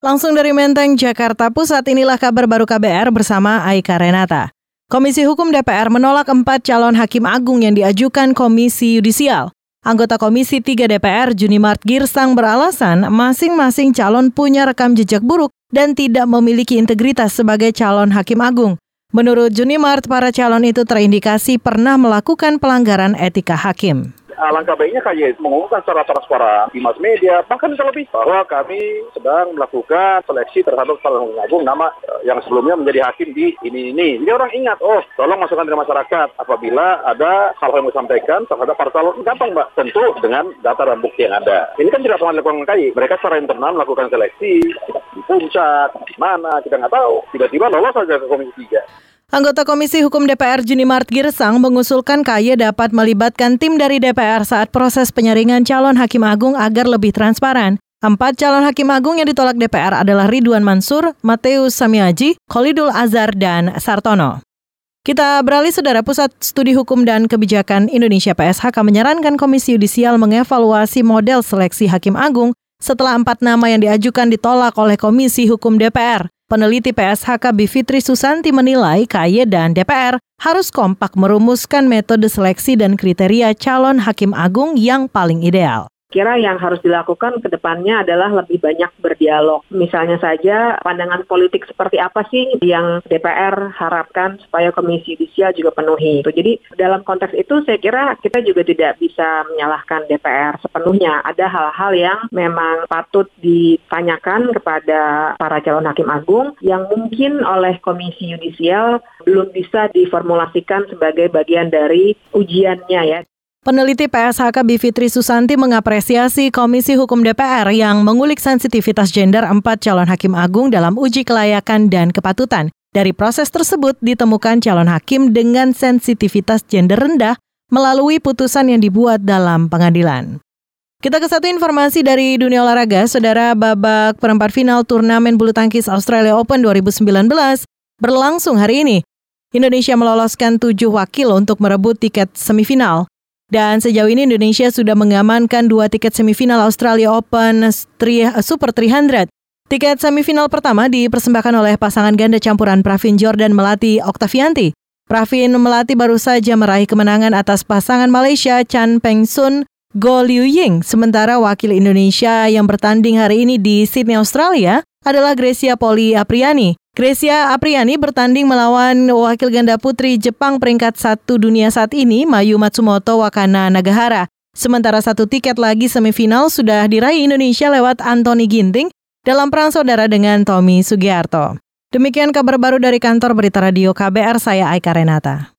Langsung dari Menteng, Jakarta Pusat, inilah kabar baru KBR bersama Aika Renata. Komisi Hukum DPR menolak empat calon hakim agung yang diajukan Komisi Yudisial. Anggota Komisi 3 DPR, Junimart Girsang beralasan masing-masing calon punya rekam jejak buruk dan tidak memiliki integritas sebagai calon hakim agung. Menurut Junimart, para calon itu terindikasi pernah melakukan pelanggaran etika hakim alangkah baiknya KY mengumumkan secara transparan di mass media, bahkan terlebih bahwa kami sedang melakukan seleksi terhadap calon agung nama eh, yang sebelumnya menjadi hakim di ini ini. Jadi orang ingat, oh tolong masukkan dari masyarakat apabila ada hal yang disampaikan terhadap para calon. Gampang Mbak, tentu dengan data dan bukti yang ada. Ini kan tidak pernah dilakukan KY. Mereka secara internal melakukan seleksi di puncak, di mana, kita nggak tahu. Tiba-tiba lolos saja ke Komisi 3. Anggota Komisi Hukum DPR Junimart Girsang mengusulkan KAY dapat melibatkan tim dari DPR saat proses penyaringan calon hakim agung agar lebih transparan. Empat calon hakim agung yang ditolak DPR adalah Ridwan Mansur, Mateus Samiaji, Khalidul Azhar, dan Sartono. Kita beralih Saudara Pusat Studi Hukum dan Kebijakan Indonesia PSHK menyarankan Komisi Yudisial mengevaluasi model seleksi Hakim Agung setelah empat nama yang diajukan ditolak oleh Komisi Hukum DPR. Peneliti PSHK Bivitri Susanti menilai KAY dan DPR harus kompak merumuskan metode seleksi dan kriteria calon hakim agung yang paling ideal kira yang harus dilakukan ke depannya adalah lebih banyak berdialog. Misalnya saja pandangan politik seperti apa sih yang DPR harapkan supaya Komisi Yudisial juga penuhi. Jadi dalam konteks itu saya kira kita juga tidak bisa menyalahkan DPR sepenuhnya. Ada hal-hal yang memang patut ditanyakan kepada para calon hakim agung yang mungkin oleh Komisi Yudisial belum bisa diformulasikan sebagai bagian dari ujiannya ya. Peneliti PSHK Bivitri Susanti mengapresiasi Komisi Hukum DPR yang mengulik sensitivitas gender empat calon hakim agung dalam uji kelayakan dan kepatutan. Dari proses tersebut ditemukan calon hakim dengan sensitivitas gender rendah melalui putusan yang dibuat dalam pengadilan. Kita ke satu informasi dari dunia olahraga, saudara babak perempat final turnamen bulu tangkis Australia Open 2019 berlangsung hari ini. Indonesia meloloskan tujuh wakil untuk merebut tiket semifinal. Dan sejauh ini Indonesia sudah mengamankan dua tiket semifinal Australia Open Super 300. Tiket semifinal pertama dipersembahkan oleh pasangan ganda campuran Pravin Jordan Melati Oktavianti. Pravin Melati baru saja meraih kemenangan atas pasangan Malaysia Chan Peng Sun Go Liu Ying. Sementara wakil Indonesia yang bertanding hari ini di Sydney, Australia adalah Gracia Poli Apriani. Gracia Apriani bertanding melawan wakil ganda putri Jepang peringkat satu dunia saat ini, Mayu Matsumoto Wakana Nagahara. Sementara satu tiket lagi semifinal sudah diraih Indonesia lewat Anthony Ginting dalam perang saudara dengan Tommy Sugiarto. Demikian kabar baru dari kantor Berita Radio KBR, saya Aika Renata.